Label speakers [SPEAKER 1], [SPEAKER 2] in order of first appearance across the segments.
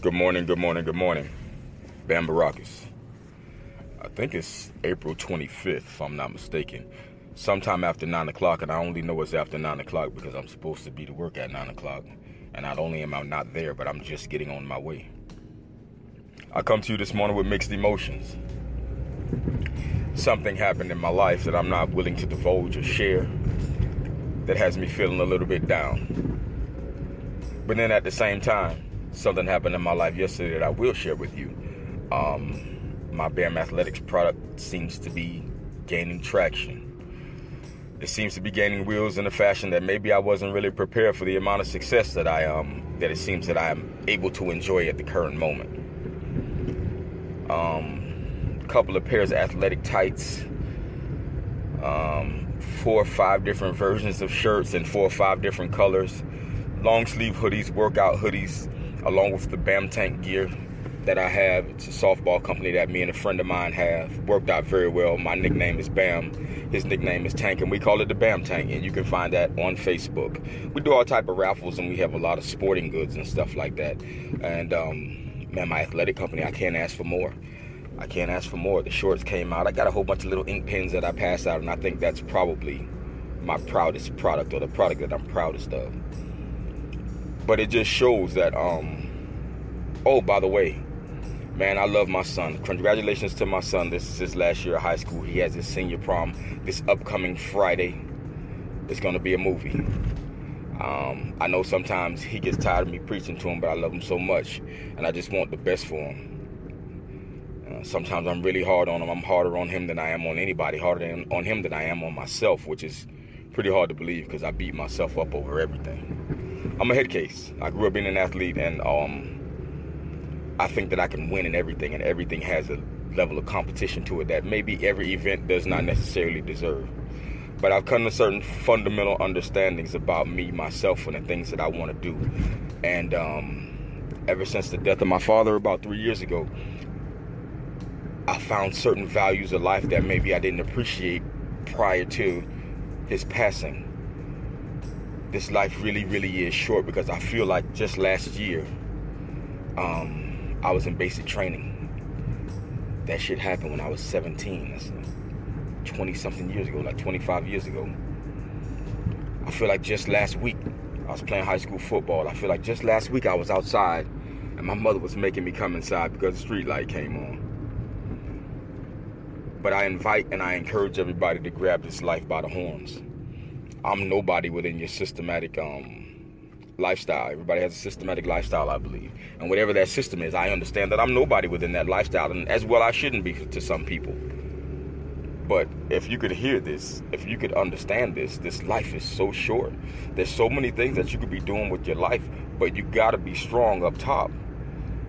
[SPEAKER 1] Good morning, good morning, good morning. Bam Baracus. I think it's April 25th, if I'm not mistaken. Sometime after 9 o'clock, and I only know it's after 9 o'clock because I'm supposed to be to work at 9 o'clock. And not only am I not there, but I'm just getting on my way. I come to you this morning with mixed emotions. Something happened in my life that I'm not willing to divulge or share that has me feeling a little bit down. But then at the same time, something happened in my life yesterday that I will share with you. Um, my BAM Athletics product seems to be gaining traction. It seems to be gaining wheels in a fashion that maybe I wasn't really prepared for the amount of success that I um that it seems that I am able to enjoy at the current moment. Um, a couple of pairs of athletic tights, um, four or five different versions of shirts and four or five different colors long sleeve hoodies, workout hoodies, along with the BAM Tank gear that I have. It's a softball company that me and a friend of mine have. Worked out very well. My nickname is Bam. His nickname is Tank, and we call it the Bam Tank. And you can find that on Facebook. We do all type of raffles, and we have a lot of sporting goods and stuff like that. And um, man, my athletic company, I can't ask for more. I can't ask for more. The shorts came out. I got a whole bunch of little ink pens that I pass out, and I think that's probably my proudest product or the product that I'm proudest of but it just shows that um oh by the way man i love my son. Congratulations to my son. This is his last year of high school. He has his senior prom this upcoming friday. It's going to be a movie. Um, i know sometimes he gets tired of me preaching to him but i love him so much and i just want the best for him. Uh, sometimes i'm really hard on him. I'm harder on him than i am on anybody harder than, on him than i am on myself which is pretty hard to believe because i beat myself up over everything I'm a head case. I grew up being an athlete, and um, I think that I can win in everything, and everything has a level of competition to it that maybe every event does not necessarily deserve. But I've come to certain fundamental understandings about me, myself, and the things that I want to do. And um, ever since the death of my father about three years ago, I found certain values of life that maybe I didn't appreciate prior to his passing this life really, really is short because I feel like just last year, um, I was in basic training. That shit happened when I was 17. That's 20 something years ago, like 25 years ago. I feel like just last week, I was playing high school football. I feel like just last week I was outside and my mother was making me come inside because the street light came on. But I invite and I encourage everybody to grab this life by the horns. I'm nobody within your systematic um, lifestyle. Everybody has a systematic lifestyle, I believe. And whatever that system is, I understand that I'm nobody within that lifestyle. And as well, I shouldn't be to some people. But if you could hear this, if you could understand this, this life is so short. There's so many things that you could be doing with your life, but you got to be strong up top.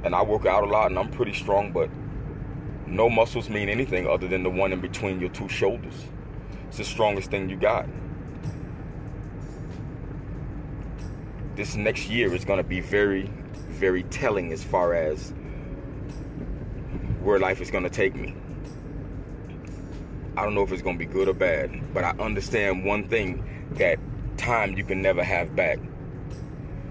[SPEAKER 1] And I work out a lot and I'm pretty strong, but no muscles mean anything other than the one in between your two shoulders. It's the strongest thing you got. This next year is going to be very, very telling as far as where life is going to take me. I don't know if it's going to be good or bad, but I understand one thing that time you can never have back.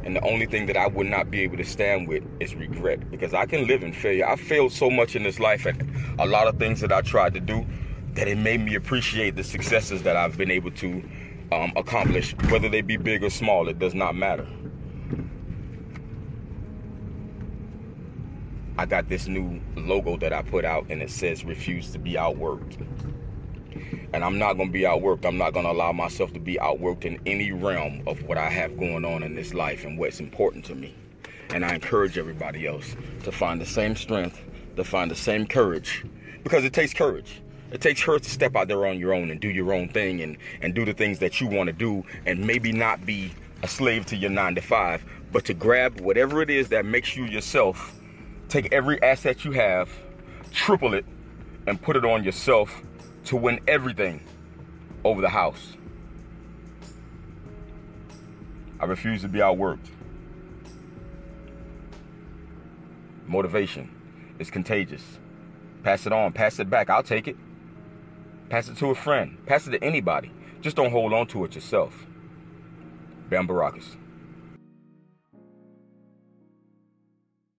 [SPEAKER 1] And the only thing that I would not be able to stand with is regret because I can live in failure. I failed so much in this life and a lot of things that I tried to do that it made me appreciate the successes that I've been able to um, accomplish, whether they be big or small, it does not matter. I got this new logo that I put out and it says refuse to be outworked. And I'm not going to be outworked. I'm not going to allow myself to be outworked in any realm of what I have going on in this life and what's important to me. And I encourage everybody else to find the same strength, to find the same courage, because it takes courage. It takes courage to step out there on your own and do your own thing and, and do the things that you want to do and maybe not be a slave to your nine to five, but to grab whatever it is that makes you yourself Take every asset you have, triple it, and put it on yourself to win everything over the house. I refuse to be outworked. Motivation is contagious. Pass it on, pass it back. I'll take it. Pass it to a friend, pass it to anybody. Just don't hold on to it yourself. Bam Baracus.